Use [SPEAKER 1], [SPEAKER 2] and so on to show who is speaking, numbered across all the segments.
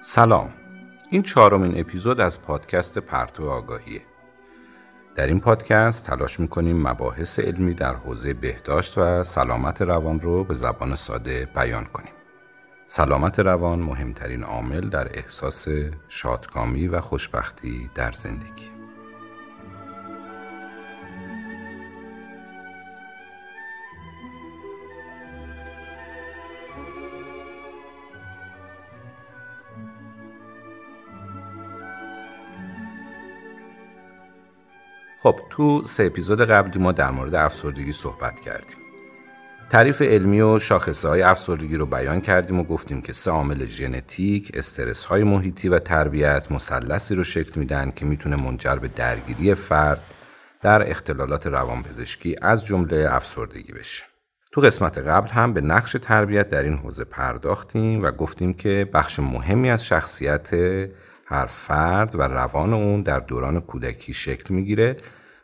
[SPEAKER 1] سلام. این چهارمین اپیزود از پادکست پرتو آگاهیه. در این پادکست تلاش می‌کنیم مباحث علمی در حوزه بهداشت و سلامت روان رو به زبان ساده بیان کنیم. سلامت روان مهمترین عامل در احساس شادکامی و خوشبختی در زندگی. خب تو سه اپیزود قبلی ما در مورد افسردگی صحبت کردیم تعریف علمی و شاخصه های افسردگی رو بیان کردیم و گفتیم که سه عامل ژنتیک، استرس های محیطی و تربیت مثلثی رو شکل میدن که می‌تونه منجر به درگیری فرد در اختلالات روانپزشکی از جمله افسردگی بشه. تو قسمت قبل هم به نقش تربیت در این حوزه پرداختیم و گفتیم که بخش مهمی از شخصیت هر فرد و روان اون در دوران کودکی شکل می‌گیره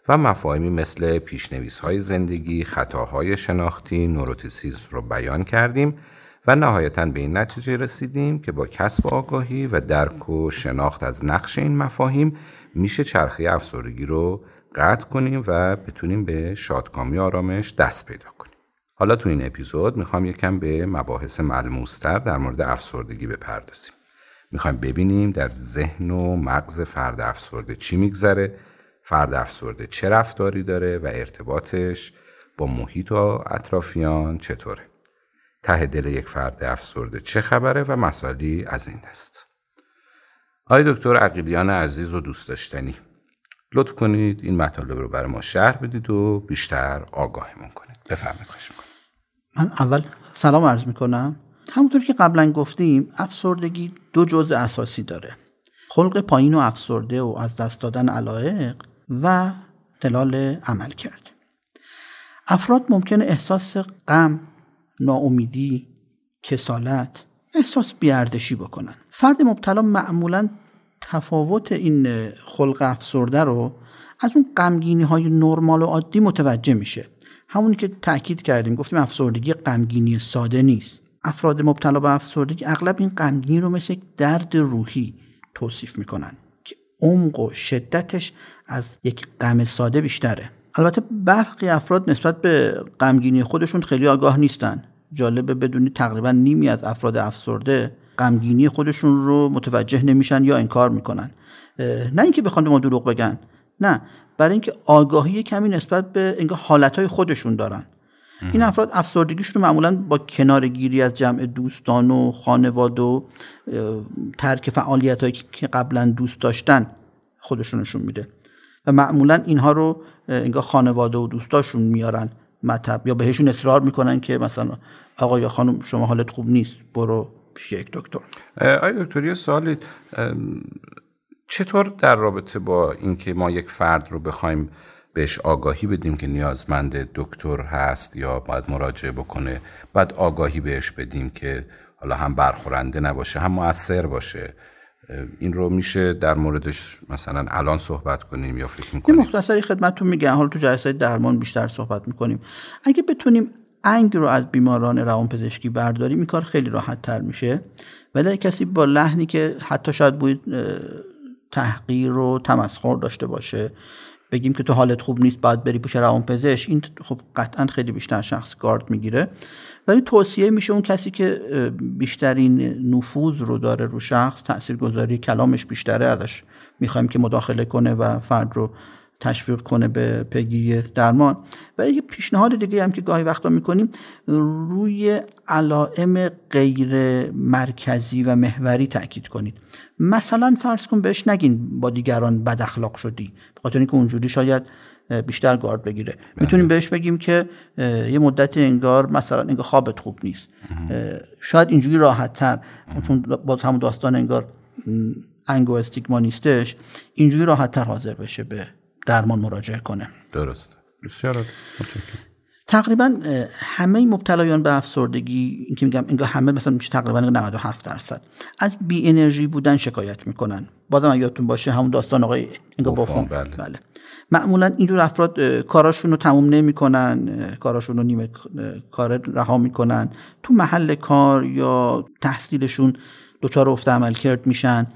[SPEAKER 1] و مفاهیمی مثل پیشنویس های زندگی، خطاهای شناختی، نوروتیسیز رو بیان کردیم و نهایتا به این نتیجه رسیدیم که با کسب آگاهی و درک و شناخت از نقش این مفاهیم میشه چرخه افسردگی رو قطع کنیم و بتونیم به شادکامی آرامش دست پیدا کنیم. حالا تو این اپیزود می‌خوام یکم به مباحث ملموستر در مورد افسردگی بپردازیم. می‌خوایم ببینیم در ذهن و مغز فرد افسرده چی میگذره فرد افسرده چه رفتاری داره و ارتباطش با محیط و اطرافیان چطوره. ته دل یک فرد افسرده چه خبره و مسائلی از این دست. آقای دکتر عقیلیان عزیز و دوست داشتنی لطف کنید این مطالب رو برای ما شهر بدید و بیشتر آگاهیمون کنید. بفرمایید خواهش
[SPEAKER 2] من اول سلام عرض می‌کنم. همونطور که قبلا گفتیم افسردگی دو جزء اساسی داره. خلق پایین و افسرده و از دست دادن علایق و دلال عمل کرد. افراد ممکن احساس غم ناامیدی کسالت احساس بیاردشی بکنن. فرد مبتلا معمولا تفاوت این خلق افسرده رو از اون غمگینی های نرمال و عادی متوجه میشه. همونی که تاکید کردیم گفتیم افسردگی غمگینی ساده نیست. افراد مبتلا به افسردگی اغلب این غمگینی رو مثل یک درد روحی توصیف می‌کنن که عمق و شدتش از یک غم ساده بیشتره. البته برخی افراد نسبت به غمگینی خودشون خیلی آگاه نیستن. جالبه بدونی تقریبا نیمی از افراد افسرده غمگینی خودشون رو متوجه نمیشن یا انکار می‌کنن. نه اینکه بخوان ما دروغ بگن نه. برای اینکه آگاهی کمی نسبت به اینکه حالتهای خودشون دارن. این افراد افسردگیشون رو معمولا با کنارگیری از جمع دوستان و خانواده و ترک فعالیت هایی که قبلا دوست داشتن خودشونشون میده. و معمولا اینها رو انگار خانواده و دوستاشون میارن مطب یا بهشون اصرار می‌کنن که مثلا آقا یا خانم شما حالت خوب نیست برو پیش یک دکتر.
[SPEAKER 1] آیا دکتر یه سوالی چطور در رابطه با اینکه ما یک فرد رو بخوایم بهش آگاهی بدیم که نیازمند دکتر هست یا باید مراجعه بکنه. بعد آگاهی بهش بدیم که حالا هم برخورنده نباشه هم مؤثر باشه. این رو میشه در موردش مثلا الان صحبت کنیم یا فکر می‌کنیم؟
[SPEAKER 2] مختصری خدمتتون میگم. حالا تو جلسه درمان بیشتر صحبت می‌کنیم. اگه بتونیم انگ رو از بیماران روانپزشکی برداریم این کار خیلی راحت تر میشه. ولی کسی با لحنی که حتی شاید بود تحقیر و تمسخر داشته باشه بگیم که تو حالت خوب نیست باید بری پیش روانپزشک. این خب قطعا خیلی بیشتر شخص گارد می‌گیره. ولی توصیه میشه اون کسی که بیشترین نفوذ رو داره رو شخص تاثیرگذاری کلامش بیشتره ازش می‌خوایم که مداخله کنه و فرد رو تشویق کنه به پیگیری درمان. و یه پیشنهاد دیگه هم که گاهی وقتا می‌کنیم روی علائم غیر مرکزی و محوری تاکید کنید. مثلا فرض کن بهش نگین با دیگران بد اخلاق شدی. بخاطر اینکه اونجوری شاید بیشتر گارد بگیره. می‌تونیم بهش بگیم که یه مدت انگار مثلا انگار خوابت خوب نیست. شاید اینجوری راحت تر چون باز همون داستان انگار انگو استیگما نیستش اینجوری راحت تر حاضر بشه به درمان مراجعه کنه.
[SPEAKER 1] درست بسیار
[SPEAKER 2] تقریبا همه مبتلایان به افسردگی این که میگم انگار همه مثلا میشه تقریبا 97 درصد. از بی انرژی بودن شکایت می‌کنن. بازم یادتون باشه همون داستان آقای انگار بافون
[SPEAKER 1] بله.
[SPEAKER 2] بله. معمولا اینجور افراد کاراشون رو تموم نمی‌کنن کاراشون رو نیمه کار رها می‌کنن. تو محل کار یا تحصیلشون دچار افت عملکرد میشن.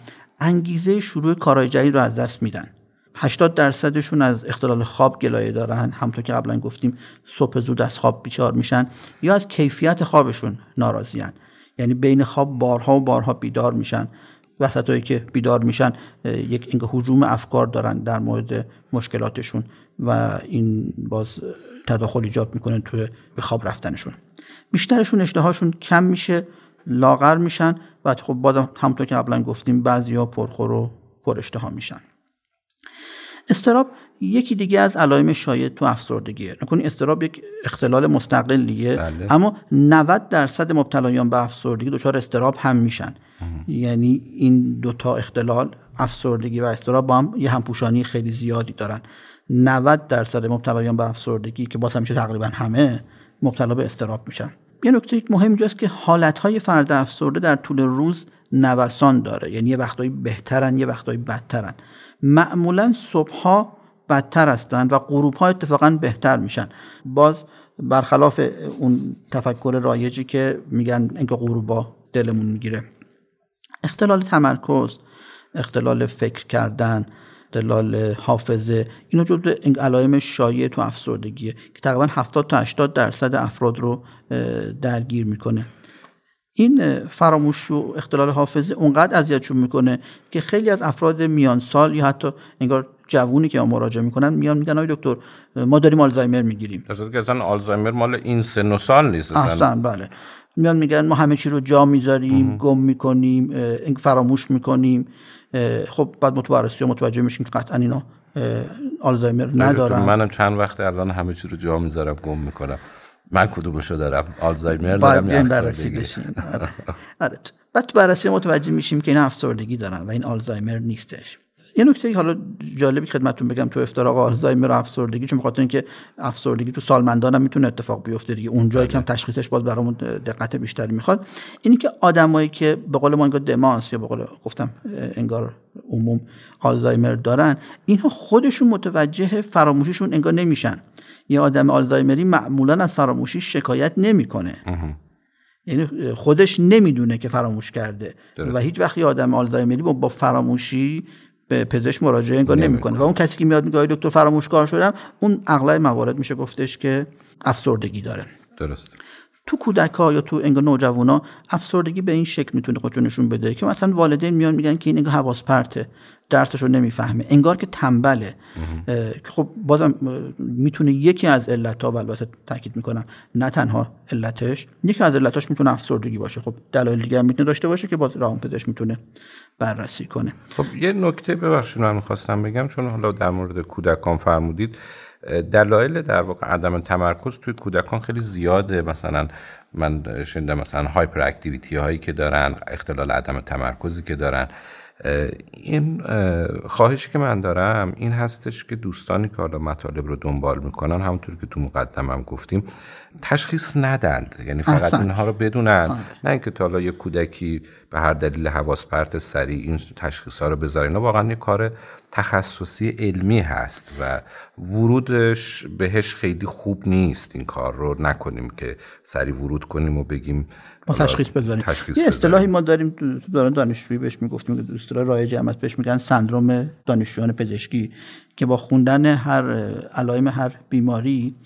[SPEAKER 2] انگیزه شروع کارهای جدید رو از دست میدن. 80 درصدشون از اختلال خواب گلایه دارن. همونطور که قبلا گفتیم صبح زود از خواب بیچار میشن یا از کیفیت خوابشون ناراضیان یعنی بین خواب بارها و بارها بیدار میشن. وسط که بیدار میشن یک اینکه حجوم افکار دارن در مورد مشکلاتشون و این باز تداخل ایجاد می‌کنه توی به خواب رفتنشون. بیشترشون اشتهاشون کم میشه لاغر میشن و خب بازم همونطور که قبلا گفتیم بعضیا پرخور و پر اشتها میشن. استراب یکی دیگه از علائم شایع تو افسردگیه. نکنی استراب یک اختلال مستقلیه بله. اما 90 درصد مبتلایان به افسردگی دچار استراب هم میشن. یعنی این دوتا اختلال افسردگی و استراب با هم یه همپوشانی خیلی زیادی دارن. 90 درصد مبتلایان به افسردگی که باز همیشه تقریبا همه مبتلا به استراب میشن. یه نکته مهم اینجاست که حالتهای فرد افسرده در طول روز نوسان داره. یعنی یه وقتایی بهترن یه وقتایی بدترن. معمولا صبحها بدتر هستند و غروب ها اتفاقا بهتر میشن. باز برخلاف اون تفکر رایجی که میگن اینکه غروبا دلمون می‌گیره. اختلال تمرکز اختلال فکر کردن اختلال حافظه اینا جزو علائم شایع تو افسردگیه که تقریبا 70 تا 80 درصد افراد رو درگیر می‌کنه. این فراموش و اختلال حافظه اونقدر اذیتشون می‌کنه که خیلی از افراد میان سال یا حتی انگار جوونی که مراجعه می‌کنن میان میگن آقای دکتر ما داریم آلزایمر می‌گیریم.
[SPEAKER 1] که اصلا آلزایمر مال این سن و سال نیست
[SPEAKER 2] اصلا. بله. میان میگن ما همه چی رو جا می‌ذاریم گم می‌کنیم این فراموش می‌کنیم. خب بعد متبرسی متوجه میشیم که قطعا اینا آلزایمر ندارن.
[SPEAKER 1] منم چند وقت الان همه چی رو جا می‌ذارم گم می‌کنم. من کدومشو دارم آلزایمر دارم یا
[SPEAKER 2] افسردگی آره. آره. بعد تو بررسی متوجه میشیم که این افسردگی دارن و این آلزایمر نیستش یه نکته حالا جالبی خدمتتون بگم تو افتراق آلزایمر و افسردگی چون بخاطر اینکه افسردگی تو سالمندان هم می‌تونه اتفاق بیفته دیگه. اونجا بله. کم تشخیصش باز برامون دقت بیشتری می‌خواد. اینی که آدمایی که به قول ما انگار دمانس یا به قول گفتم انگار عموم آلزایمر دارن اینها خودشون متوجه فراموشیشون انگار نمیشن. یه آدم آلزایمری معمولا از فراموشی شکایت نمی‌کنه. یعنی خودش نمی‌دونه که فراموش کرده. و هیچ وقت یه آدم آلزایمری با فراموشی به پزشک مراجعه انگار نمی‌کنه. و اون کسی که میاد میگه دکتر فراموشکار شدم. اون اغلب موارد میشه گفتش که افسردگی داره.
[SPEAKER 1] درست
[SPEAKER 2] تو کودک ها یا تو انگار نوجوانا افسردگی به این شکل می‌تونه خودشو نشون بده که مثلا والدین میان میگن که این انگار حواس پرته درسش رو نمی‌فهمه انگار که تنبله. خب بازم می‌تونه یکی از علت ها و البته تاکید می‌کنم نه تنها علتش یکی از علتاش می‌تونه افسردگی باشه. خب دلایل دیگه هم می‌تونه داشته باشه که باز پزشک می‌تونه بررسی کنه.
[SPEAKER 1] خب یه نکته ببخشید من می‌خواستم بگم چون حالا در مورد کودکان فرمودید. دلایل در واقع عدم تمرکز توی کودکان خیلی زیاده. مثلا من شنیدم مثلا هایپر اکتیویتی هایی که دارن اختلال عدم تمرکزی که دارن. این خواهشی که من دارم این هستش که دوستانی که حالا مطالب رو دنبال می‌کنن همونطور که تو مقدم هم گفتیم تشخیص ندند یعنی فقط اینها رو بدونن. آره. نه اینکه تا حالا یه کودکی به هر دلیل حواس پرت سریع این تشخیص ها رو بذاره. اینا واقعا یه کار تخصصی علمی هست و ورودش بهش خیلی خوب نیست این کار رو. نکنیم که سریع ورود کنیم و بگیم
[SPEAKER 2] ما تشخیص بزنیم تشخیص یه اصطلاحی ما داریم تو دوران دانشجویی بهش می‌گفتیم اصطلاح رایج هم بهش میگن سندروم دانشجویان پزشکی که با خوندن هر علائم هر بیماری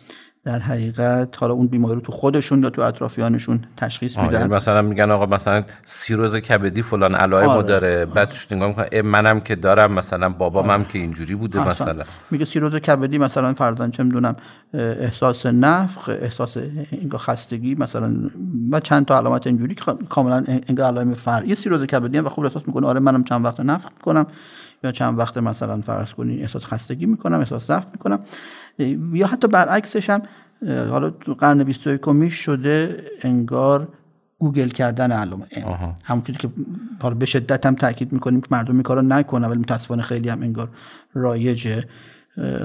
[SPEAKER 2] در حقیقت حالا اون بیماری رو تو خودشون یا تو اطرافیانشون تشخیص میدن.
[SPEAKER 1] یعنی مثلا میگن آقا مثلا سیروز کبدی فلان علائم آره. داره. بعدش نگاه می‌کنن منم که دارم مثلا بابام آره. که اینجوری بوده مثلا.
[SPEAKER 2] میگه سیروز کبدی مثلا فرضاً چه می‌دونم احساس نفخ احساس خستگی مثلا و چند تا علامت اینجوری که کاملا انگار علائم فرعی. سیروز کبدی هم و خوب احساس می‌کنه آره منم چند وقت نفخ می‌کنم یا چند وقت مثلا فرض کنین احساس خستگی می‌کنم احساس ضعف می‌کنم. یا حتی برعکسش هم حالا تو قرن 21 شده انگار گوگل کردن علائم همونطوری که حالا به شدت هم تاکید می‌کنیم که مردم این کارو نکنن ولی متاسفانه خیلی هم انگار رایجه.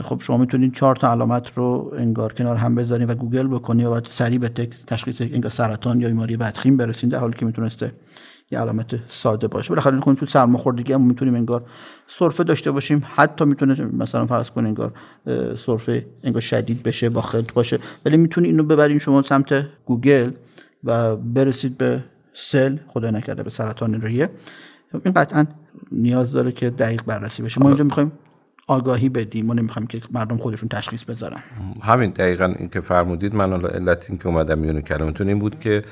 [SPEAKER 2] خب شما می‌تونید چهار تا علامت رو انگار کنار هم بذارین و گوگل بکنید و بعد سریع به تشخیص انگار سرطان یا بیماری بدخیم برسید در حالی که می‌تونسته یه علامت ساده باشه. بالاخره کنیم تو سرماخوردگی هم می‌تونیم انگار سرفه داشته باشیم. حتی می‌تونه مثلا فرض کنیم انگار سرفه انگار شدید بشه با خلط باشه. ولی می‌تونید اینو ببرین شما سمت گوگل و برسید به سل. خدا نکرده به سرطان ریه. این قطعا نیاز داره که دقیق بررسی بشه. ما اینجا می‌خوایم آگاهی بدیم. ما نمی‌خوایم که مردم خودشون تشخیص بذارن.
[SPEAKER 1] همین دقیقا این که فرمودید من حالا علت این که اومدم میونه کلمتون این بود که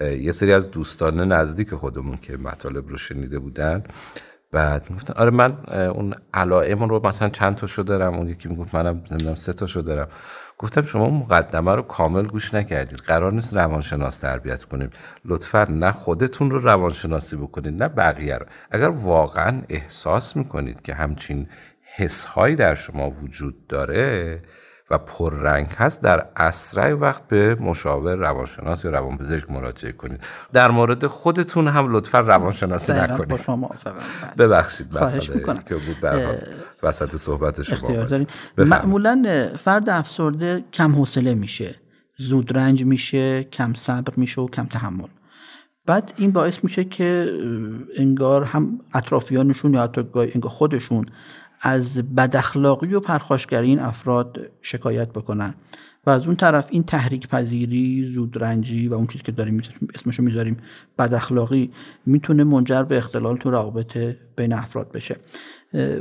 [SPEAKER 1] یه سری از دوستان نزدیک خودمون که مطالب رو شنیده بودن بعد می‌گفتن آره من اون علائم رو مثلا چند تا شو دارم؟ اون یکی می‌گفت منم نمی‌دونم سه تا شو دارم. گفتم شما مقدمه رو کامل گوش نکردید. قرار نیست روانشناس تربیت کنیم لطفا نه خودتون رو روانشناسی بکنید نه بقیه رو. اگر واقعا احساس می‌کنید که همچین حسهایی در شما وجود داره و پررنگ هست در اسرع وقت به مشاور روانشناس یا روانپزشک مراجعه کنید. در مورد خودتون هم لطفا روانشناسی نکنید. ببخشید مسئله که بود وسط صحبت شما
[SPEAKER 2] معمولا فرد افسرده کم حوصله میشه زود رنج میشه کم صبر میشه و کم تحمل. بعد این باعث میشه که انگار هم اطرافیانشون یا حتی انگار خودشون از بداخلاقی و پرخاشگری این افراد شکایت بکنن. و از اون طرف این تحریک پذیری زودرنجی و اون چیزی که داریم اسمشو می‌ذاریم بداخلاقی می‌تونه منجر به اختلال تو روابط بین افراد بشه.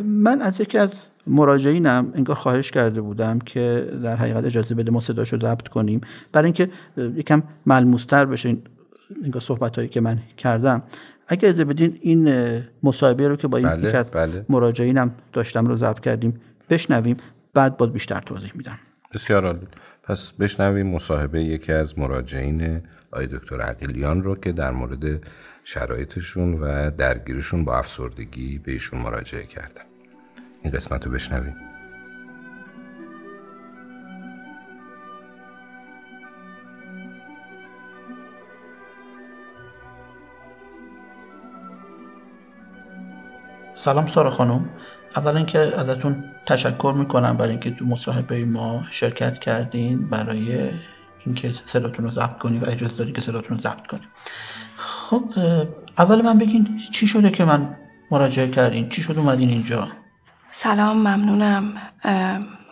[SPEAKER 2] من از یکی از مراجعینم انگار خواهش کرده بودم که در حقیقت اجازه بده ما صداشو ضبط کنیم. برای اینکه یکم ملموستر بشه انگار صحبت هایی که من کردم. اگه از بدین این مصاحبه رو که با این بله، بله. مراجعینم داشتم رو ضبط کردیم بشنویم بعد باز بیشتر توضیح میدم.
[SPEAKER 1] بسیار عالی. پس بشنویم مصاحبه یکی از مراجعین آقای دکتر عقیلیان رو که در مورد شرایطشون و درگیرشون با افسردگی به ایشون مراجعه کردن. این قسمت رو بشنویم.
[SPEAKER 2] سلام سارا خانم. اولا که ازتون تشکر می‌کنم برای اینکه تو مصاحبه ما شرکت کردین برای اینکه صداتون رو ضبط کنی و اجازه داری که صداتون رو ضبط کنی. خب اول من بگین چی شده که من مراجعه کردین؟ چی شد اومدین اینجا؟
[SPEAKER 3] سلام ممنونم.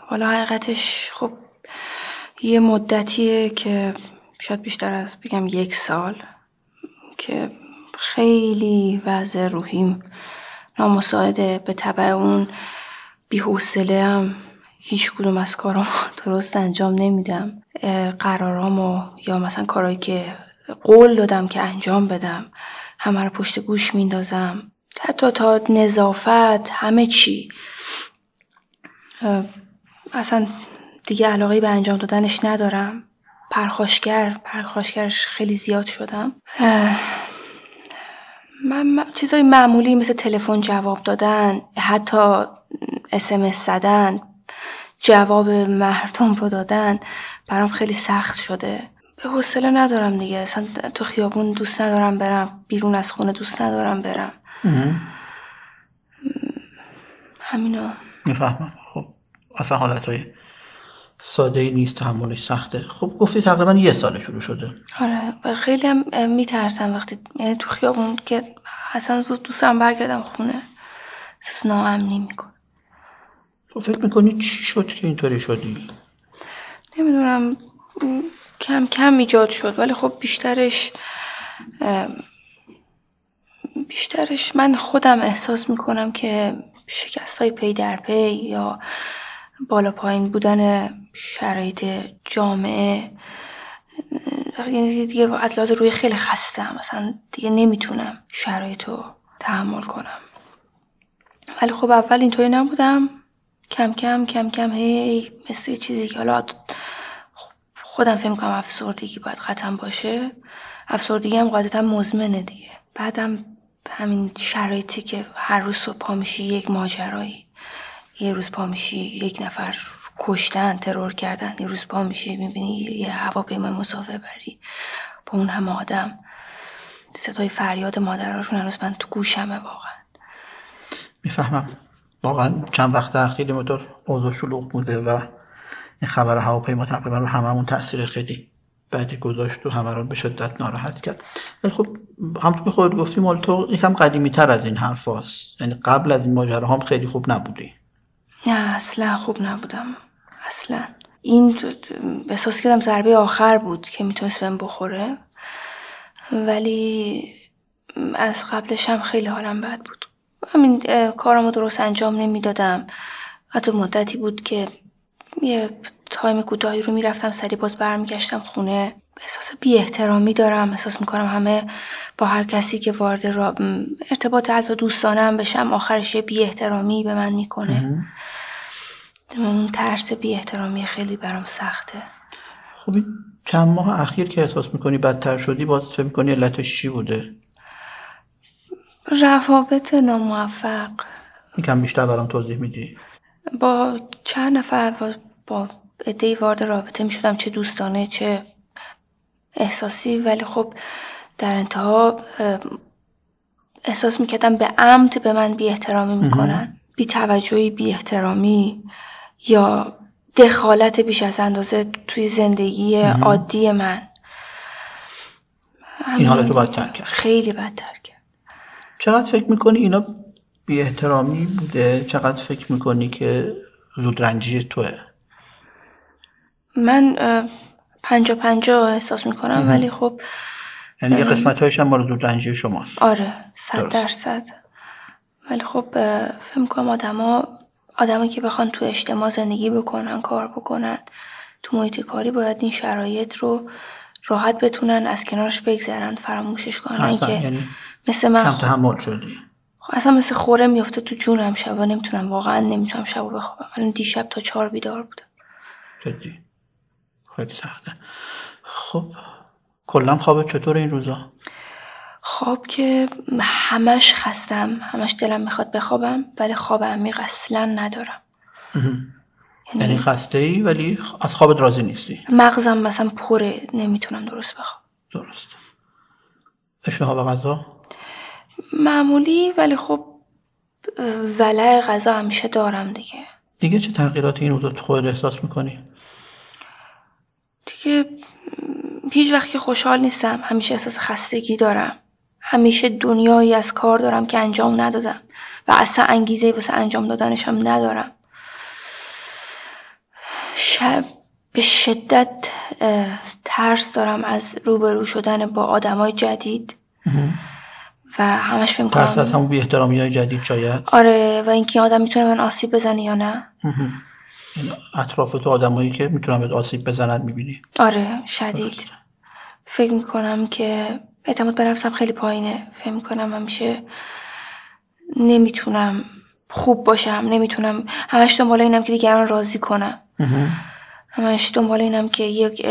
[SPEAKER 3] حالا حقیقتش خب یه مدتیه که شاید بیشتر از بگم یک سال که خیلی وضع روحیم نامساعده به طبع اون بیحوصله هم هیچ کدوم از کارام درست انجام نمیدم. قرارامو یا مثلا کارهایی که قول دادم که انجام بدم همه رو پشت گوش میندازم. حتی تا نظافت همه چی. اصلا دیگه علاقه به انجام دادنش ندارم. پرخاشگر پرخاشگرش خیلی زیاد شدم. من چیزای معمولی مثل تلفن جواب دادن حتی اسمس زدن جواب مردم رو دادن برام خیلی سخت شده. به حوصله ندارم دیگه. اصلا تو خیابون دوست ندارم برم. بیرون از خونه دوست ندارم برم. همینا.
[SPEAKER 2] می‌فهمم. خب اصلا حالت های ساده ای نیست تحملش سخته. خب گفتی تقریبا یه سال شروع شده.
[SPEAKER 3] آره خیلی هم میترسم وقتی یعنی تو خیابون که اصلا زود دوستم برگردم خونه احساس ناامنی میکن
[SPEAKER 2] تو فکر می‌کنی چی شد که اینطوری شدی؟
[SPEAKER 3] نمی‌دونم کم کم ایجاد شد ولی خب بیشترش بیشترش من خودم احساس می‌کنم که شکست های پی در پی یا بالا پایین بودن شرایط جامعه یعنی دیگه از لحاظ روی خیلی خستم مثلا دیگه نمی‌تونم شرایط رو تحمل کنم. ولی خب اول اینطوری نبودم. کم کم کم کم هی مثل چیزی که حالا خودم فکر کنم افسردگی باید قطعا باشه. افسردگی هم قاعدتا مزمنه دیگه. بعدم همین شرایطی که هر روز صبح پا میشی یک ماجرایی یه روز پا میشی یک نفر کشتن ترور کردن. یه روز پا میشی می‌بینی یه هواپیما مسافر بری با اون همه آدم. صدای فریاد مادراشون هنوز من تو گوشمه واقعا.
[SPEAKER 2] می‌فهمم. واقعا چند وقت اخیر مدار اوضاع شلوغ بوده و این خبر هواپیما تقریبا رو هممون تاثیر خیلی بعدی گذاشت و همه رو به شدت ناراحت کرد. ولی خب همونطور که خودت گفتی مال تو یکم قدیمی تر از این حرف هست. یعنی قبل از این ماجره هم خیلی خوب نبودی.
[SPEAKER 3] نه اصلا خوب نبودم. اصلا. این احساس کردم ضربه آخر بود که می‌تونست بهم بخوره. ولی از قبلش هم خیلی حالم بد بود. همین کارمو درست انجام نمی‌دادم. حتی مدتی بود که یه تایم کوتاهی رو می‌رفتم سری باز برمیگشتم خونه. احساس بی احترامی دارم. احساس می‌کنم همه با هر کسی که وارد را ارتباط حتی دوستانم بشم آخرش یه بی احترامی به من می‌کنه. اون ترس بی احترامی خیلی برام سخته.
[SPEAKER 2] خب چند ماه اخیر که احساس می‌کنی بدتر شدی باز فکر می‌کنی علتش چی بوده؟
[SPEAKER 3] روابط ناموفق.
[SPEAKER 2] یکم بیشتر برام توضیح میدی؟
[SPEAKER 3] با چند نفر با, با عده وارد رابطه می‌شدم چه دوستانه چه احساسی. ولی خب در انتها احساس می‌کردم به عمد به من بی احترامی می‌کنن. بی توجهی بی احترامی یا دخالت بیش از اندازه توی زندگی عادی من.
[SPEAKER 2] این حالتو بدتر کرد.
[SPEAKER 3] خیلی بدتر کرد.
[SPEAKER 2] چقدر فکر می‌کنی اینا بی احترامی بوده؟ چقدر فکر می‌کنی که زود رنجی توه؟
[SPEAKER 3] من پنجا پنجا احساس می‌کنم ولی خب
[SPEAKER 2] یعنی یه قسمت هایش هم مال زود رنجی شماست.
[SPEAKER 3] آره صد درصد. ولی خب فکر می‌کنم آدما آدمایی که بخوان تو اجتماع زندگی بکنن کار بکنن تو محیط کاری باید این شرایط رو راحت بتونن از کنارش بگذرن فراموشش کنن که
[SPEAKER 2] یعنی
[SPEAKER 3] مثل من
[SPEAKER 2] کم تحمل شدی.
[SPEAKER 3] خب اصلا مثل خوره میفته تو جونم شبا نمی‌تونم واقعا نمی‌تونم شبا بخوابم. الان دیشب تا چهار بیدار بودم.
[SPEAKER 2] جدی. خیلی سخته. خب کلا خواب چطور این روزا؟
[SPEAKER 3] خواب که همش خستم همش دلم می‌خواد بخوابم ولی خواب عمیق اصلا ندارم.
[SPEAKER 2] یعنی خسته ای ولی از خوابت راضی نیستی؟
[SPEAKER 3] مغزم مثلا پره نمی‌تونم درست بخواب
[SPEAKER 2] درست. اشتها به غذا؟
[SPEAKER 3] معمولی ولی خب ولع غذا همیشه دارم دیگه.
[SPEAKER 2] دیگه چه تغییراتی این روزا تو خودت احساس می‌کنی؟
[SPEAKER 3] دیگه هیچ وقت که خوشحال نیستم همیشه احساس خستگی دارم. همیشه دنیایی از کار دارم که انجام ندادم و اصلا انگیزه واسه انجام دادنش هم ندارم. شب به شدت ترس دارم از روبرو شدن با آدمای جدید. و همش فکر
[SPEAKER 2] ترس از همون بی احترامی های جدید شاید؟
[SPEAKER 3] آره و اینکه آدم می‌تونه من آسیب بزنه یا نه.
[SPEAKER 2] این اطراف تو آدمایی که می‌تونن بهت آسیب بزنن می‌بینی.
[SPEAKER 3] آره شدید. فکر می‌کنم که اعتماد به نفسم خیلی پایینه. فکر می‌کنم همیشه نمی‌تونم خوب باشم. نمی‌تونم همش دنبال اینم که دیگران راضی کنم. همش دنبال اینم که یک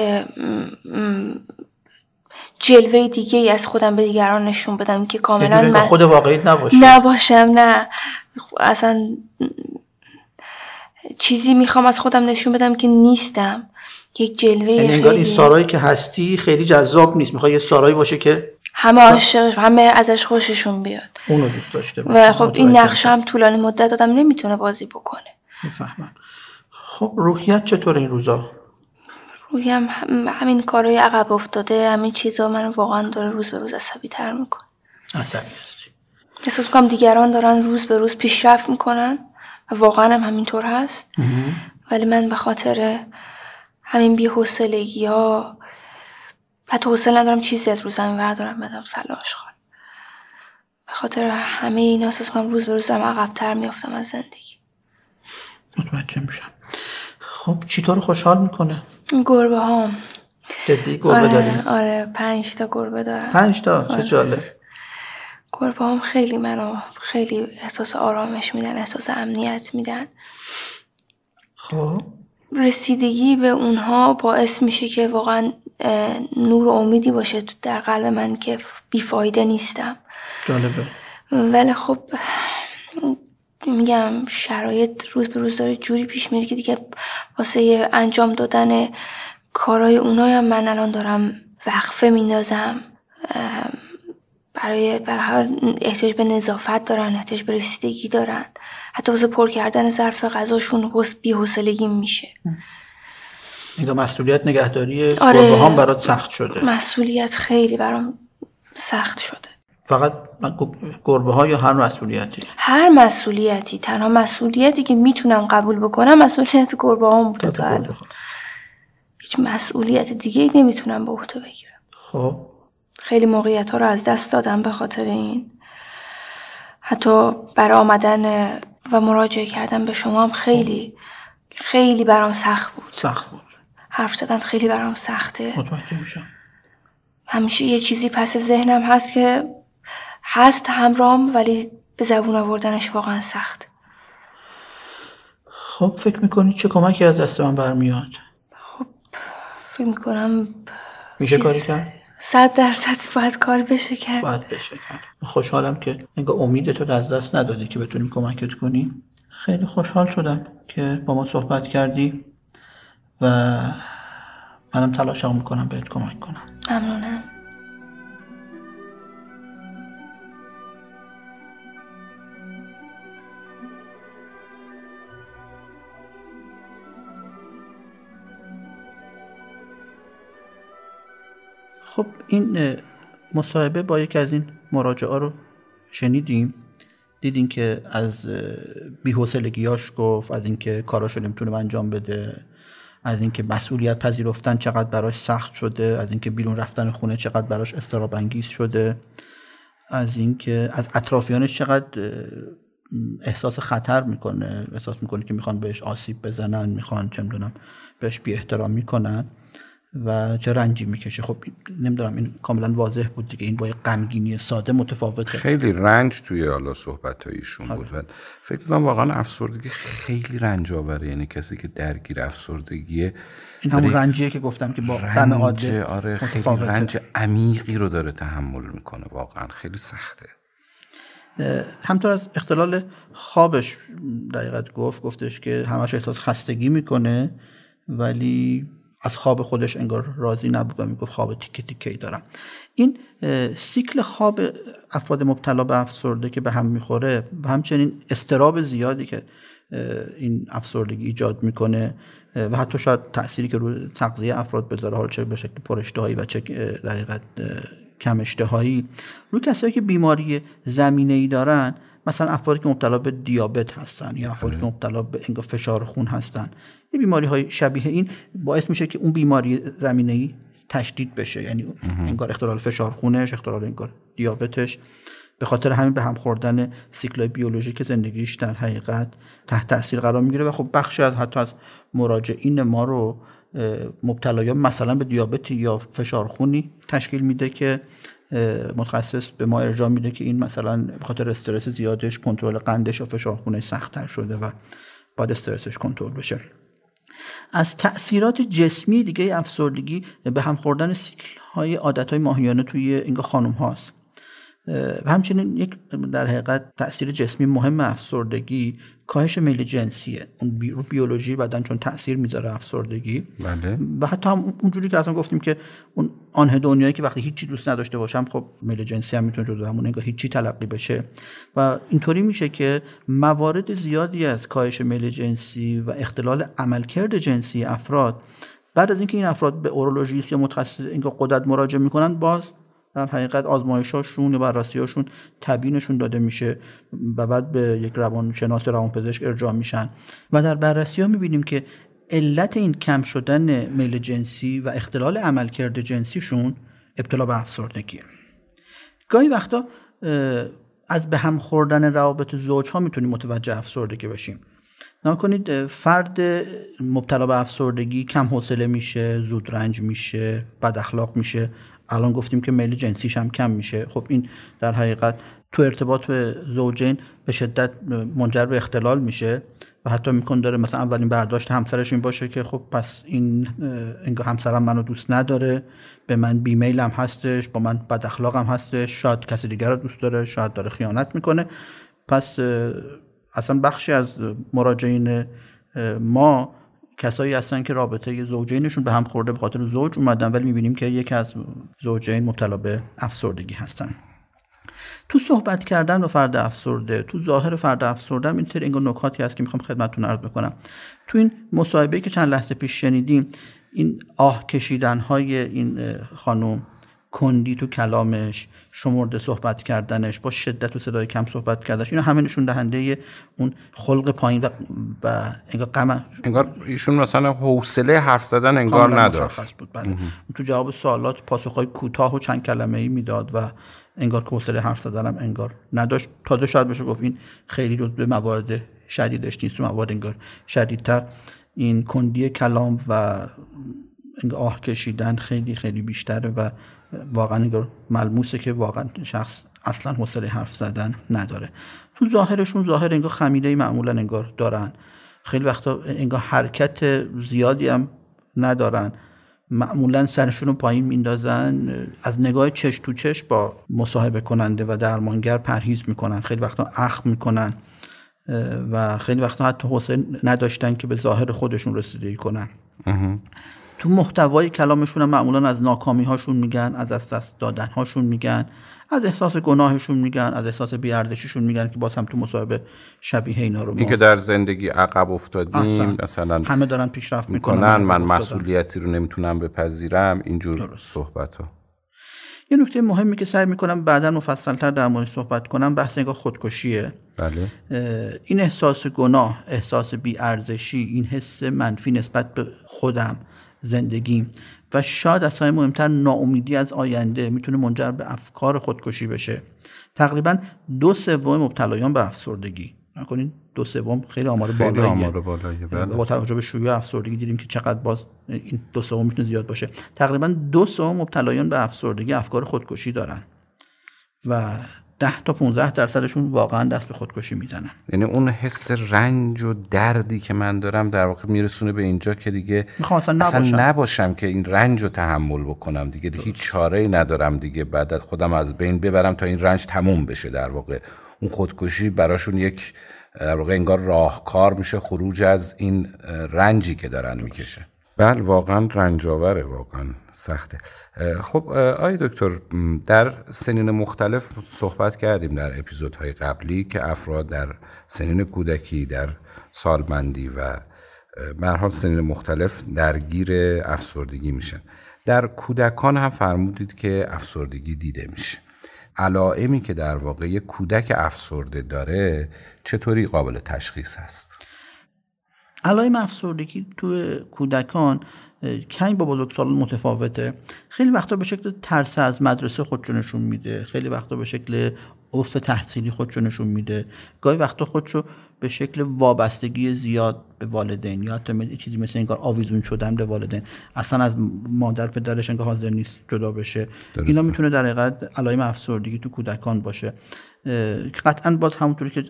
[SPEAKER 3] جلوه دیگه ای از خودم به دیگران نشون بدم که کاملا
[SPEAKER 2] من خود واقعی نباشم
[SPEAKER 3] نباشم نه. اصلا چیزی می‌خوام از خودم نشون بدم که نیستم. یک جلوه
[SPEAKER 2] یعنی انگار این سارایی که هستی خیلی جذاب نیست. می‌خوای یه سارایی باشه که
[SPEAKER 3] همه عاشق همه ازش خوششون بیاد.
[SPEAKER 2] اونو دوست داشته
[SPEAKER 3] و خب این نقشه هم طولانی مدت آدم نمی‌تونه بازی بکنه.
[SPEAKER 2] می‌فهمم. خب روحیت چطور این روزا؟
[SPEAKER 3] روحیم همین کارهای عقب افتاده همین چیزا من واقعا داره روز به روز عصبی تر می‌کنه.
[SPEAKER 2] عصبی
[SPEAKER 3] احساس می‌کنم دیگران دارن روز به روز پیشرفت می‌کنن و واقعا هم همینطور هست. ولی من به خاطر همین بی حوصلگی ها حتی حوصله ندارم چیزی از رو زمین بردارم بدم سلاش خال به خاطر همه این احساس کنم روز به روز دارم عقبتر میافتم از زندگی.
[SPEAKER 2] متوجه میشم. خب چی تو رو خوشحال می‌کنه؟
[SPEAKER 3] گربه ها
[SPEAKER 2] جدی گربه
[SPEAKER 3] آره،
[SPEAKER 2] داری؟
[SPEAKER 3] آره پنج تا گربه دارم.
[SPEAKER 2] پنج تا؟ چه
[SPEAKER 3] آره.
[SPEAKER 2] جالب.
[SPEAKER 3] گربه هم خیلی منو خیلی احساس آرامش میدن احساس امنیت میدن.
[SPEAKER 2] خب.
[SPEAKER 3] رسیدگی به اونها باعث میشه که واقعا نور و امیدی باشه در قلب من که بیفایده نیستم.
[SPEAKER 2] جالبه.
[SPEAKER 3] ولی خب میگم شرایط روز به روز داره جوری پیش میره که دیگه واسه انجام دادن کارهای اونایی هم من الان دارم وقفه میندازم. برای برای احتیاج به نظافت دارن احتیاج به رسیدگی دارن. حتی واسه پر کردن ظرف غذاشون حس بی میشه.
[SPEAKER 2] نگاه مسئولیت نگهداری
[SPEAKER 3] آره.
[SPEAKER 2] گربه هم برات سخت شده.
[SPEAKER 3] مسئولیت خیلی برام سخت شده.
[SPEAKER 2] فقط گربه ها یا هر مسئولیتی؟
[SPEAKER 3] هر مسئولیتی. تنها مسئولیتی که می‌تونم قبول بکنم مسئولیت گربه ها بوده تا الان هیچ مسئولیت دیگه نمی‌تونم به عهده بگیرم.
[SPEAKER 2] خب.
[SPEAKER 3] خیلی موقعیت ها رو از دست دادم به خاطر این. حتی برای آمدن و مراجعه کردن به شما هم خیلی خیلی برام سخت بود.
[SPEAKER 2] سخت بود.
[SPEAKER 3] حرف زدن خیلی برام سخته.
[SPEAKER 2] متوجه میشم.
[SPEAKER 3] همیشه یه چیزی پس ذهنم هست که هست همرام ولی به زبون آوردنش واقعا سخت.
[SPEAKER 2] خب فکر می‌کنی چه کمکی از دست من برمیاد؟
[SPEAKER 3] خب فکر می‌کنم
[SPEAKER 2] میشه
[SPEAKER 3] چیز-
[SPEAKER 2] کاری کرد؟
[SPEAKER 3] صد درصد باید کار بشه کرد.
[SPEAKER 2] باید بشه کرد. خوشحالم که انگار امید تو رو از دست ندادی که بتونیم کمکت کنیم خیلی خوشحال شدم که با ما صحبت کردی و منم تلاشم می‌کنم بهت کمک کنم.
[SPEAKER 3] ممنونم.
[SPEAKER 2] خب این مصاحبه با یکی از این مراجعه رو شنیدیم. دیدین که از بی‌حوصلگیاش گفت از اینکه کاراشو نمی‌تونه انجام بده از اینکه مسئولیت پذیرفتن چقدر براش سخت شده از اینکه بیرون رفتن خونه چقدر براش استراب انگیز شده از اینکه از اطرافیانش چقدر احساس خطر می‌کنه احساس می‌کنه که می‌خوان بهش آسیب بزنن می‌خوان چه می‌دونم بهش بی احترام می‌کنن و چه رنجی می‌کشه؟ خب نمی‌دونم این کاملا واضح بود دیگه. این با یه غمگینی ساده متفاوته.
[SPEAKER 1] خیلی رنج توی حالا صحبت ایشون بود. و فکر می‌کنم واقعا افسردگی خیلی رنج آوره یعنی کسی که درگیر افسردگیه
[SPEAKER 2] این همون رنجیه که گفتم که با غم عاده
[SPEAKER 1] آره خیلی
[SPEAKER 2] متفاوته.
[SPEAKER 1] رنج عمیقی رو داره تحمل می‌کنه. واقعا خیلی سخته.
[SPEAKER 2] همطور از اختلال خوابش دقیقت گفت گفتش که همش احساس خستگی می‌کنه ولی از خواب خودش انگار راضی نبود و می‌گفت خواب تیکه تیکه ای دارم. این سیکل خواب افراد مبتلا به افسرده که به هم می‌خوره و همچنین استراب زیادی که این افسردگی ایجاد می‌کنه و حتی شاید تأثیری که روی تغذیه افراد بذاره حالا چه به شکل پراشتهایی و چه در کم اشتهایی روی کسایی که بیماری زمینه ای دارن مثلا افرادی که مبتلا به دیابت هستن یا افرادی که مبتلا به انگار فشار خون هستن. یه بیماری های شبیه این باعث میشه که اون بیماری زمینه ای تشدید بشه. یعنی انگار اختلال فشار خونش اختلال انگار دیابتش. به خاطر همین به هم خوردن سیکل بیولوژیک زندگیش در حقیقت تحت تاثیر قرار می‌گیره و خب بخشی از حتی از مراجعین ما رو مبتلایان مثلا به دیابت یا فشار خونی تشکیل میده که متخصص به ما ارجاع میده که این مثلا به خاطر استرس زیادش کنترل قندش یا فشار خونش سختتر شده و باید استرسش کنترل بشه. از تاثیرات جسمی دیگه افسردگی به هم خوردن سیکل های عادت های ماهیانه توی اینگاه خانم هاست و همچنین یک در حقیقت تاثیر جسمی مهم افسردگی کاهش میل جنسیه. اون بی- رو بیولوژی بدن چون تاثیر می‌ذاره افسردگی.
[SPEAKER 1] بله.
[SPEAKER 2] و حتی هم اونجوری که اصلا گفتیم که اون آنهدونیایی که وقتی هیچی دوست نداشته باشم خب میل جنسی هم می‌تونه جزو همون انگار هیچی تلقی بشه. و اینطوری میشه که موارد زیادی از کاهش میل جنسی و اختلال عملکرد جنسی افراد بعد از اینکه این افراد به اورولوژیست یا متخصص اینکه قدرت مراجعه می‌کنن باز در حقیقت آزمایشاشون یا بررسیاشون تبیینشون داده میشه و بعد به یک روانشناس یا روانپزشک ارجاع میشن. و در بررسی ها می‌بینیم که علت این کم شدن میل جنسی و اختلال عملکرد جنسیشون ابتلا به افسردگیه گاهی وقتا از به هم خوردن روابط زوج ها می‌تونیم متوجه افسردگی بشیم. نگاه کنید اه، فرد مبتلا به افسردگی کم حوصله میشه زود رنج میشه بد اخلاق میشه. الان گفتیم که میل جنسیش هم کم میشه. خب این در حقیقت تو ارتباط به زوجین به شدت منجر به اختلال میشه و حتی میکن داره مثلا اولین برداشت همسرش این باشه که خب پس این انگار همسرم منو دوست نداره به من بیمیل هم هستش با من بد اخلاق هم هستش شاید کسی دیگر رو دوست داره شاید داره خیانت می‌کنه. پس اصلا بخشی از مراجعین ما کسایی هستن که رابطه زوجینشون به هم خورده به خاطر زوج اومدن ولی می‌بینیم که یکی از زوجین مبتلا به افسردگی هستن. تو صحبت کردن با فرد افسرده تو ظاهر فرد افسرده هم اینطور انگار نکاتی هست که می‌خوام خدمتتون عرض بکنم. تو این مصاحبه که چند لحظه پیش شنیدیم این آه کشیدن های این خانم کندی تو کلامش شمرده صحبت کردنش با شدت و صدای کم صحبت کردنش. اینا همه نشون دهنده اون خلق پایین و, و انگار غم
[SPEAKER 1] انگار ایشون مثلا حوصله حرف زدن انگار نداشت.
[SPEAKER 2] بود بله. تو جواب سوالات پاسخهای کوتاه و چند کلمه ای می‌داد و انگار که حوصله حرف زدنم انگار نداشت. تا شاید بشه گفت این خیلی رو به موارد شدیدش نیست تو موارد انگار شدیدتر. این کندی کلام و آه کشیدن خیلی خیلی بیشتره و واقعا ملموسه که واقعا شخص اصلا حوصله حرف زدن نداره. تو ظاهرشون ظاهر انگار خمیده معمولا انگار دارن. خیلی وقتا انگار حرکت زیادی هم ندارن. معمولا سرشون رو پایین میندازن از نگاه چش تو چش با مصاحبه کننده و درمانگر پرهیز می‌کنن. خیلی وقتا اخم می‌کنن و خیلی وقتا حتی حوصله نداشتن که به ظاهر خودشون رسیدگی کنن. تو محتوای کلامشون هم معمولا از ناکامی هاشون میگن از از دست دادن هاشون میگن از احساس گناهشون میگن از احساس بیاردشیشون میگن که باز هم تو مصاحبه شبیه اینا رو
[SPEAKER 1] این که در زندگی عقب افتادیم مثلا
[SPEAKER 2] همه دارن پیشرفت
[SPEAKER 1] می‌کنن من مسئولیتی رو نمی‌تونم بپذیرم اینجور صحبت ها
[SPEAKER 2] یه نکته مهمی که سعی می‌کنم بعدا مفصلتر در مورد صحبت کنم بحث نگاه خودکشیه.
[SPEAKER 1] بله.
[SPEAKER 2] این احساس گناه احساس بیارزشی این حس منفی نسبت به خودم. زندگی و شاید از همه مهمتر ناامیدی از آینده می‌تونه منجر به افکار خودکشی بشه. تقریبا دو سوم مبتلایان به افسردگی. نکنین دو سوم خیلی آمار بالاییه.
[SPEAKER 1] آمار بالاییه بله.
[SPEAKER 2] با توجه به شیوع افسردگی دیدیم که چقدر باز این دو سوم می‌تونه زیاد باشه. تقریبا دو سوم مبتلایان به افسردگی افکار خودکشی دارن. و 10 تا 15 درصدشون واقعا دست به خودکشی می‌زنن.
[SPEAKER 1] یعنی اون حس رنج و دردی که من دارم در واقع میرسونه به اینجا که دیگه
[SPEAKER 2] اصلا,
[SPEAKER 1] اصلا نباشم. که این رنج رو تحمل بکنم دیگه, دیگه هیچ چاره ای ندارم دیگه. بعد از خودم از بین ببرم تا این رنج تموم بشه در واقع. اون خودکشی براشون یک در واقع انگار راهکار میشه خروج از این رنجی که دارن می‌کشه. بله واقعا رنجاوره واقعا سخته. خب آی دکتر در سنین مختلف صحبت کردیم در اپیزودهای قبلی که افراد در سنین کودکی در سالمندی و مرحال سنین مختلف درگیر افسردگی میشن. در کودکان هم فرمودید که افسردگی دیده میشه. علائمی که در واقع کودک افسرده داره چطوری قابل تشخیص هست؟
[SPEAKER 2] علائم افسردگی تو کودکان کمی با بزرگسالان متفاوته. خیلی وقتا به شکل ترس از مدرسه خودشو نشون میده. خیلی وقتا به شکل افت تحصیلی خودشو نشون میده. گاهی وقتا خودشو به شکل وابستگی زیاد به والدین یا حتی چیزی مثل اینکار آویزون شدن به والدین. اصلا از مادر پدرش انگار حاضر نیست جدا بشه. درسته. اینا می‌تونه در حقیقت علائم افسردگی تو کودکان باشه. قطعا باز همونطوری که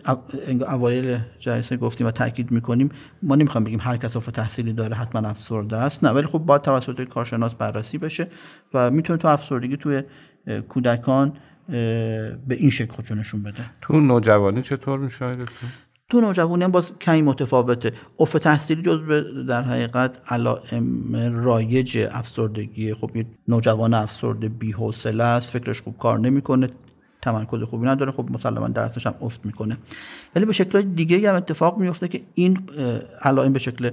[SPEAKER 2] اوایل جلسه گفتیم و تاکید می‌کنیم ما نمی‌خوایم بگیم هر کس تحصیلی داره حتما افسرده است نه ولی خب باید توسط کارشناس بررسی بشه و می‌تونه تو افسردگی توی کودکان به این شکل خودشو نشون بده.
[SPEAKER 1] تو نوجوانی چطور میشه
[SPEAKER 2] تو نوجوانی هم باز کمی متفاوته. افت تحصیلی جز در حقیقت علائم رایج افسردگی خب یه نوجوان افسرده بی‌حوصله است فکرش خوب کار نمی‌کنه تمرکز خوبی نداره خب مسلما درسش هم افت می‌کنه. ولی به شکل دیگه هم اتفاق میفته که این علائم به شکل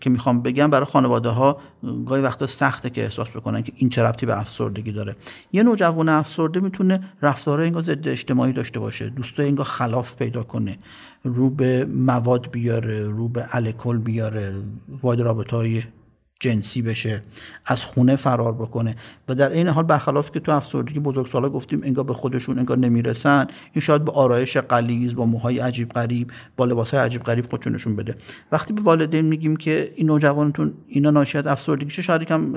[SPEAKER 2] که می‌خوام بگم برای خانواده ها گاهی وقتا سخته که احساس بکنن که این چه ربطی به افسردگی داره. یه نوجوان افسرده می‌تونه رفتارهای انگار ضد اجتماعی داشته باشه دوستای انگار خلاف پیدا کنه رو به مواد بیاره رو به الکل بیاره وارد رابطه جنسی بشه از خونه فرار بکنه. و در این حال برخلاف که تو افسردگی بزرگسالا گفتیم انگار به خودشون انگار نمی‌رسن این شاید به آرایش قلیز با موهای عجیب غریب با لباسهای عجیب غریب خودشونشون بده. وقتی به والدین میگیم که این نوجوانتون اینا ناشی از افسردگی شاید یکم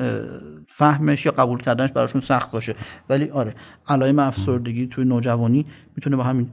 [SPEAKER 2] فهمش یا قبول کردنش براشون سخت باشه. ولی آره علائم افسردگی توی نوجوانی می‌تونه با همین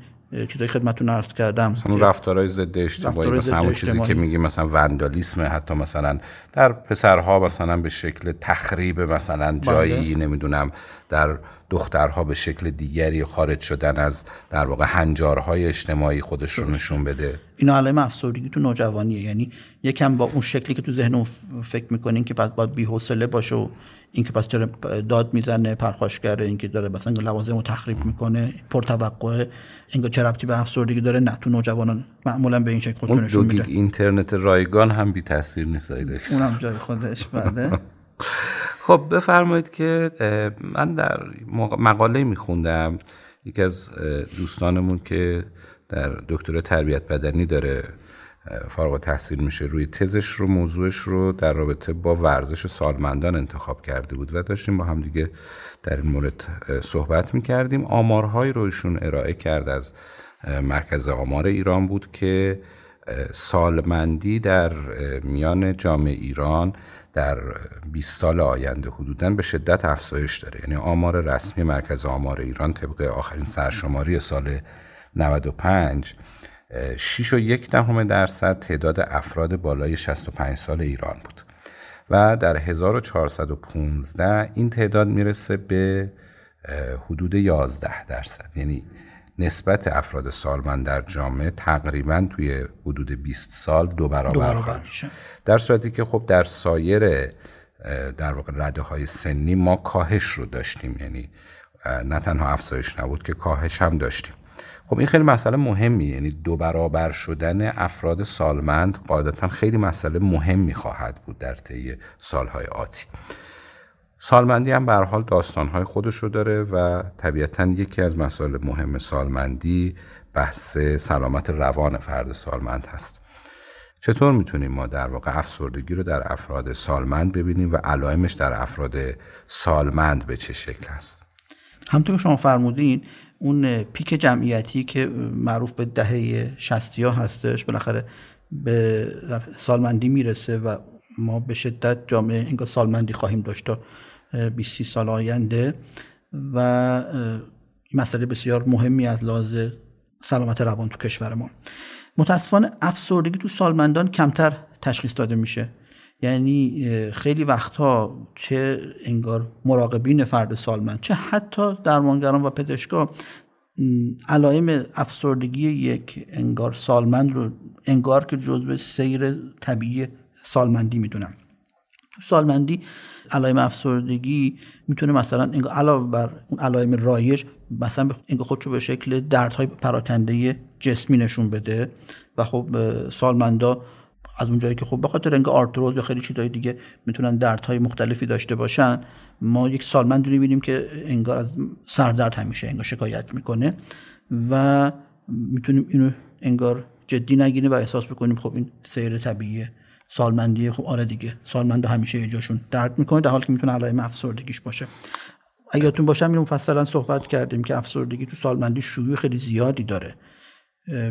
[SPEAKER 2] چیزای خدمتتون عرض کردم.
[SPEAKER 1] مثلا رفتارهای ضد اجتماعی مثلا همون چیزی که میگیم مثلا وندالیسم حتی مثلا در پسرها مثلا به شکل تخریب مثلا جایی بله. نمی‌دونم در دخترها به شکل دیگری خارج شدن از در واقع هنجارهای اجتماعی خودش رو نشون بده.
[SPEAKER 2] اینا علائم افسردگی تو نوجوانیه. یعنی یکم با اون شکلی که تو ذهن فکر می‌کنین که بعد باید بی‌حوصله باشه و اینکه پس چرا داد می‌زنه پرخاشگره اینکه داره مثلا لوازم رو تخریب می‌کنه پرتوقع اینکه چه ربطی به افسردگی داره؟ نه تو نوجوانان معمولا به این شکل خودشون نشون میده
[SPEAKER 1] اینترنت رایگان هم بی تاثیر نیست
[SPEAKER 2] اونم جای خودش بله.
[SPEAKER 1] خب بفرمایید که من در مقاله میخوندم. یکی از دوستانمون که در دکتر تربیت بدنی داره فارغ تحصیل میشه. روی تزش رو موضوعش رو در رابطه با ورزش سالمندان انتخاب کرده بود و داشتیم با هم دیگه در این مورد صحبت می‌کردیم. آمارهایی رو ایشون ارائه کرد از مرکز آمار ایران بود که سالمندی در میان جامعه ایران در 20 سال آینده حدودا به شدت افزایش داره. یعنی آمار رسمی مرکز آمار ایران طبق آخرین سرشماری سال 95 6 و یک دهم درصد تعداد افراد بالای 65 سال ایران بود. و در 1415 این تعداد می‌رسه به حدود 11 درصد. یعنی نسبت افراد سالمند در جامعه تقریبا توی حدود 20 سال دو برابر, خواهد در صورتی که خب در سایر در واقع رده های سنی ما کاهش رو داشتیم. یعنی نه تنها افزایش نبود که کاهش هم داشتیم. خب این خیلی مسئله مهمی یعنی دو برابر شدن افراد سالمند قاعدتا خیلی مسئله مهمی خواهد بود در طی سالهای آتی. سالمندی هم به حال داستانهای خودش داره و طبیعتا یکی از مسائل مهم سالمندی بحث سلامت روان فرد سالمند هست. چطور می‌تونیم ما در واقع افسردگی رو در افراد سالمند ببینیم و علائمش در افراد سالمند به چه شکل هست؟
[SPEAKER 2] همطور که شما فرمودین اون پیک جمعیتی که معروف به دهه شستی ها هستش بالاخره به سالمندی می‌رسه و ما به شدت جامعه انگار سالمندی خواهیم داشت تا 20 سال آینده و مسئله بسیار مهمی از لحاظ سلامت روان تو کشور ما متاسفانه افسردگی تو سالمندان کمتر تشخیص داده میشه. یعنی خیلی وقتها چه انگار مراقبین فرد سالمند چه حتی درمانگران و پزشکا علائم افسردگی یک انگار سالمند رو انگار که جزء سیر طبیعی سالمندی می‌دونن سالمندی علائم افسردگی می‌تونه مثلا علاوه بر اون علائم رایج مثلا انگار خودشو به شکل دردهای پراکنده جسمی نشون بده و خب سالمندا از اونجایی که خب به خاطر انگار آرتروز یا خیلی چیزای دیگه می‌تونن دردهای مختلفی داشته باشن ما یک سالمند رو می‌بینیم که انگار از سردرد همیشه انگار شکایت می‌کنه و می‌تونیم اینو انگار جدی نگیریم و احساس بکنیم خب این سیر طبیعیه سالمندی خب آره دیگه سالمندا همیشه یه جاشون درد می‌کنه در حالی که می‌تونه علائم افسردگیش باشه. اگرتون باشم اینو مفصلا صحبت کردیم که افسردگی تو سالمندی شیوع خیلی زیادی داره.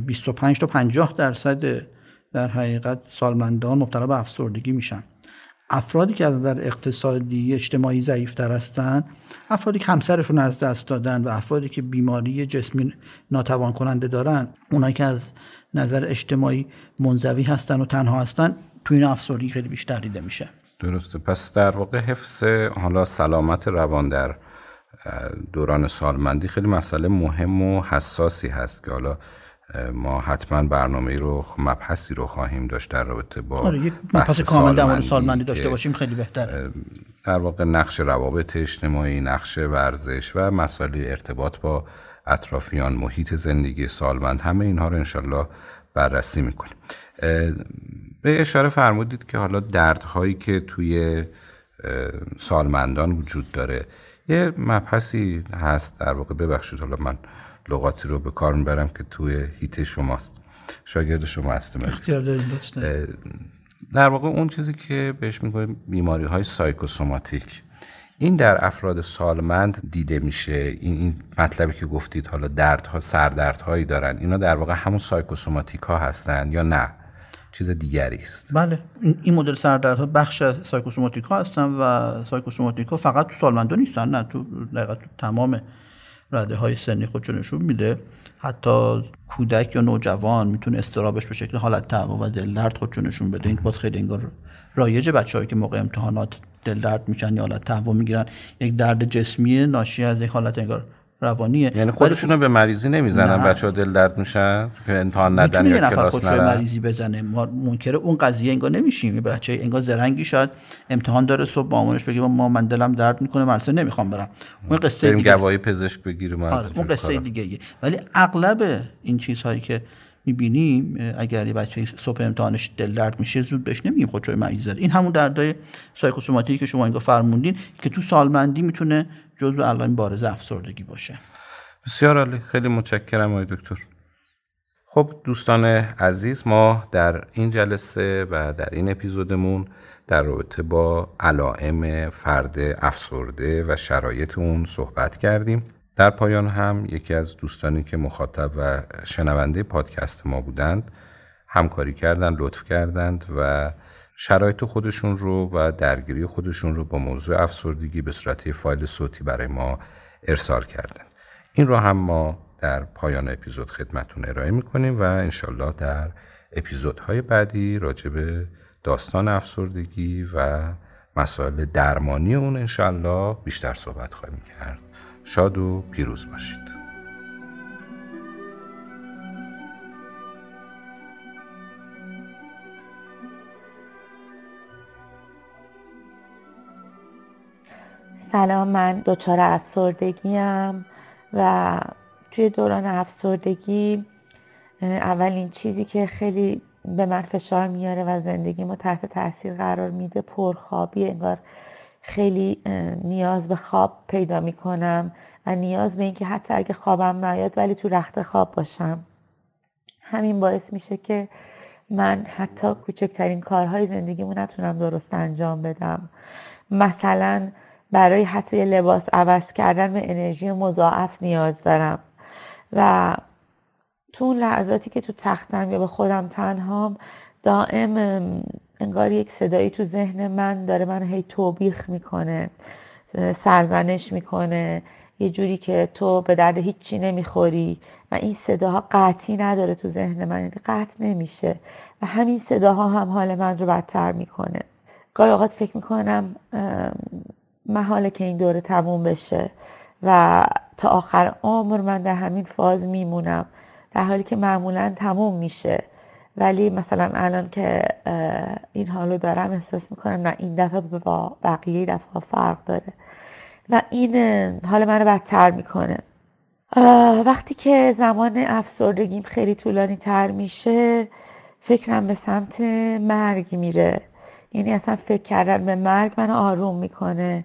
[SPEAKER 2] 25 تا 50 درصد در حقیقت سالمندان مبتلا به افسردگی میشن. افرادی که از نظر اقتصادی اجتماعی ضعیفتر هستند افرادی که همسرشون از دست دادن و افرادی که بیماری جسمی ناتوان کننده دارن اونایی که از نظر اجتماعی منزوی هستن و تنها هستن تو این افسردگی خیلی بیشتر دیده میشه.
[SPEAKER 1] درسته. پس در واقع حفظ حالا سلامت روان در دوران سالمندی خیلی مسئله مهم و حساسی هست که حالا ما حتما برنامه رو مبحثی رو خواهیم داشت در رابطه با
[SPEAKER 2] آره یک مبحث کامل در سالمندی داشته باشیم خیلی بهتر
[SPEAKER 1] در واقع نقش روابط اجتماعی نقش ورزش و مسائل ارتباط با اطرافیان محیط زندگی سالمند همه اینها رو انشالله بررسی می‌کنیم. به اشاره فرمودید که حالا دردهایی که توی سالمندان وجود داره یه مبحثی هست در واقع ببخشید حالا من لغاتی رو به کار می‌برم که توی هیت شماست. شاگرد شما هستم. در واقع اون چیزی که بهش می‌گویم بیماری های سایکوسوماتیک. این در افراد سالمند دیده میشه. این, این مطلبی که گفتید حالا دردها سردردهایی دارن. اینا در واقع همون psychosomatic ها هستن یا نه؟ چیز دیگری است.
[SPEAKER 2] بله. این مدل سردردها بخش psychosomatic ها هستن و psychosomatic ها فقط تو سالمندان نیستن نه تو تو تمام رده های سنی خودشو نشون میده. حتی کودک یا نوجوان می‌تونه اضطرابش به شکل حالت تهوع و دل درد خودشو نشون بده. این باز خیلی انگار رایج بچه‌هایی که موقع امتحانات دل درد میشن یا حالت تهوع می‌گیرن یک درد جسمی ناشی از یک حالت انگار روانیه
[SPEAKER 1] یعنی خودشونو به مریضی نمی‌زنن بچه ها دل درد میشن؟ که امتحان ندن یا کلاس
[SPEAKER 2] نرن مریضی بزنه. ما منکر اون قضیه انگار نمیشیم. بچه انگار زرنگی شاید امتحان داره صبح با مامانش بگه ما من دلم درد می‌کنه مدرسه نمی‌خوام برم.
[SPEAKER 1] اون قصه دیگه گواهی پزشک بگیریم
[SPEAKER 2] آره اون قصه دیگه ولی اغلب این چیزهایی که می‌بینیم اگر یه بچه صبح امتحانش دل درد میشه زود بهش نمیگیم خودروی مریض داره این همون دردای سایکوسوماتیکی که شما اینجا فرموندین که تو سالمندی می‌تونه جزو علائم بارز افسردگی باشه.
[SPEAKER 1] بسیار عالی. خیلی متشکرم آقای دکتر. خب دوستان عزیز ما در این جلسه و در این اپیزودمون در رابطه با علائم فرد افسرده و شرایط اون صحبت کردیم. در پایان هم یکی از دوستانی که مخاطب و شنونده پادکست ما بودند همکاری کردند لطف کردند و شرایط خودشون رو و درگیری خودشون رو با موضوع افسردگی به صورت فایل صوتی برای ما ارسال کردند این رو هم ما در پایان اپیزود خدمتون ارائه می‌کنیم و انشالله در اپیزودهای بعدی راجع به داستان افسردگی و مسائل درمانی اون انشالله بیشتر صحبت خواهیم کرد. شاد و پیروز باشید.
[SPEAKER 4] سلام من دچار افسردگیم و توی دوران افسردگی اولین چیزی که خیلی به من فشار میاره و زندگیمو تحت تاثیر قرار میده پرخوابی انگار خیلی نیاز به خواب پیدا می‌کنم و نیاز به اینکه حتی اگه خوابم نیاد ولی تو رخت خواب باشم. همین باعث میشه که من حتی کوچکترین کارهای زندگیمو نتونم درست انجام بدم. مثلا برای حتی لباس عوض کردن به انرژی مضاعف نیاز دارم. و تو اون لحظاتی که تو تختم یا به خودم تنهام دائم انگار یک صدایی تو ذهن من داره من هی توبیخ می‌کنه سرزنش می‌کنه. یه جوری که تو به درد هیچی نمی‌خوری و این صداها قطعی نداره تو ذهن من یعنی قطع نمیشه. و همین صداها هم حال من رو بدتر می‌کنه. گاهی اوقات فکر می‌کنم محاله که این دوره تموم بشه و تا آخر عمر من در همین فاز میمونم در حالی که معمولا تموم میشه. ولی مثلا الان که این حالو دارم احساس می‌کنم نه این دفعه با بقیه دفعه فرق داره و این حال منو بدتر می‌کنه. وقتی که زمان افسردگیم خیلی طولانی تر میشه فکرم به سمت مرگ میره. یعنی اصلا فکر کردن به مرگ منو آروم می‌کنه.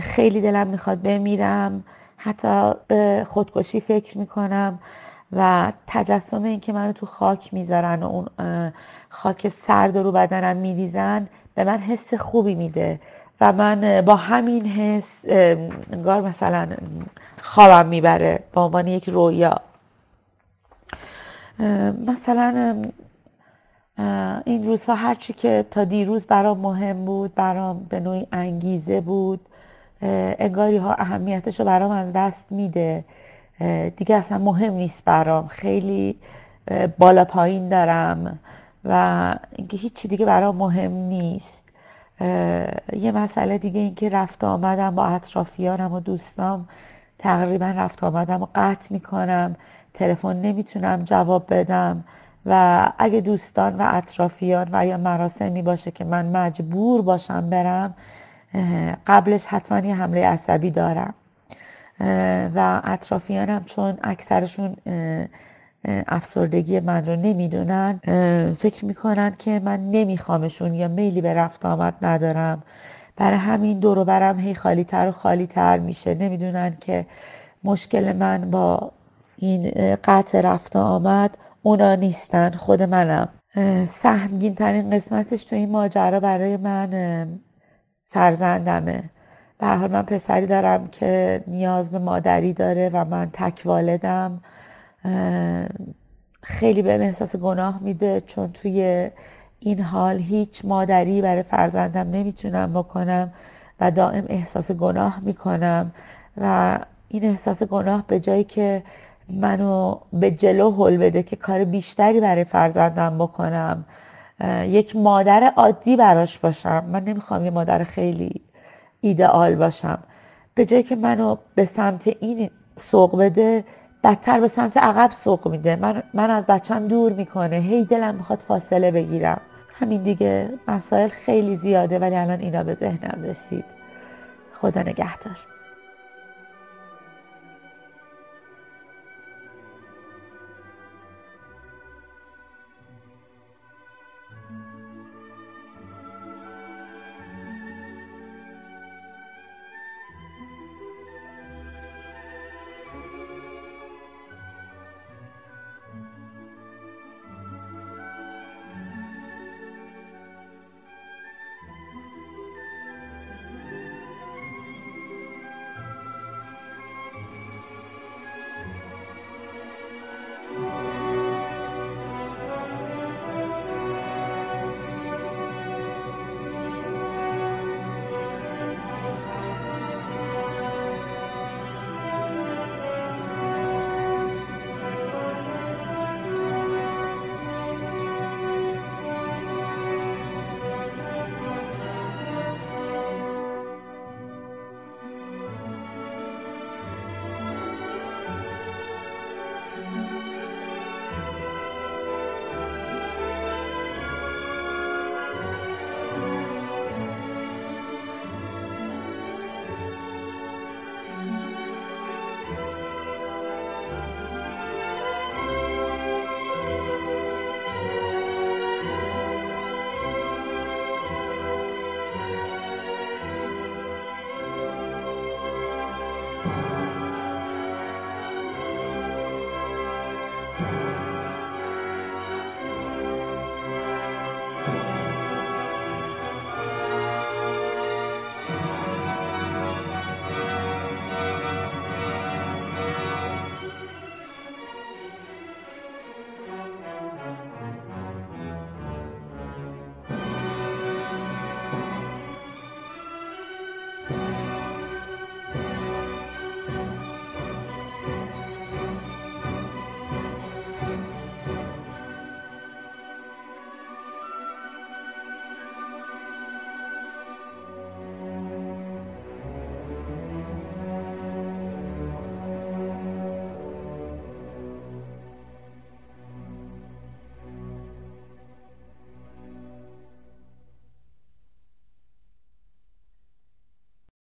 [SPEAKER 4] خیلی دلم می‌خواد بمیرم. حتی به خودکشی فکر می‌کنم و تجسم این که منو تو خاک می‌ذارن و اون خاک سرد رو بدنم میریزن به من حس خوبی میده و من با همین حس انگار مثلا خوابم می‌بره به عنوان یک رویا. مثلا این روزها هرچی که تا دیروز برام مهم بود برام به نوعی انگیزه بود انگاری ها اهمیتش رو برام از دست میده. دیگه اصلا مهم نیست برام. خیلی بالا پایین دارم و اینکه هیچی دیگه برام مهم نیست. یه مسئله دیگه اینکه رفت آمدم با اطرافیانم و دوستام. تقریبا رفت آمدم و قطع می‌کنم. تلفن نمی‌تونم جواب بدم. و اگه دوستان و اطرافیان و یا مراسمی باشه که من مجبور باشم برم قبلش حتما یه حمله عصبی دارم. و اطرافیانم چون اکثرشون افسردگی من رو نمی‌دونن فکر می‌کنن که من نمیخوامشون یا میلی به رفت آمد ندارم. برای همین دورو برم هی خالی تر و خالی تر میشه. نمی‌دونن که مشکل من با این قطع رفت آمد اونا نیستن خود منم. سهمگین ترین قسمتش تو این ماجرا برای من فرزندمه. به حال من پسری دارم که نیاز به مادری داره و من تک والدم. خیلی به احساس گناه میده چون توی این حال هیچ مادری برای فرزندم نمی‌تونم بکنم و دائم احساس گناه می‌کنم. و این احساس گناه به جایی که منو به جلو هل بده که کار بیشتری برای فرزندم بکنم. یک مادر عادی براش باشم. من نمی‌خوام یه مادر خیلی ایدئال باشم. به جایی که منو به سمت این سوق بده بدتر به سمت عقب سوق میده. من, من از بچم دور می‌کنه. هی دلم می‌خواد فاصله بگیرم. همین دیگه مسائل خیلی زیاده ولی الان اینا به ذهنم رسید. خدا نگهدار.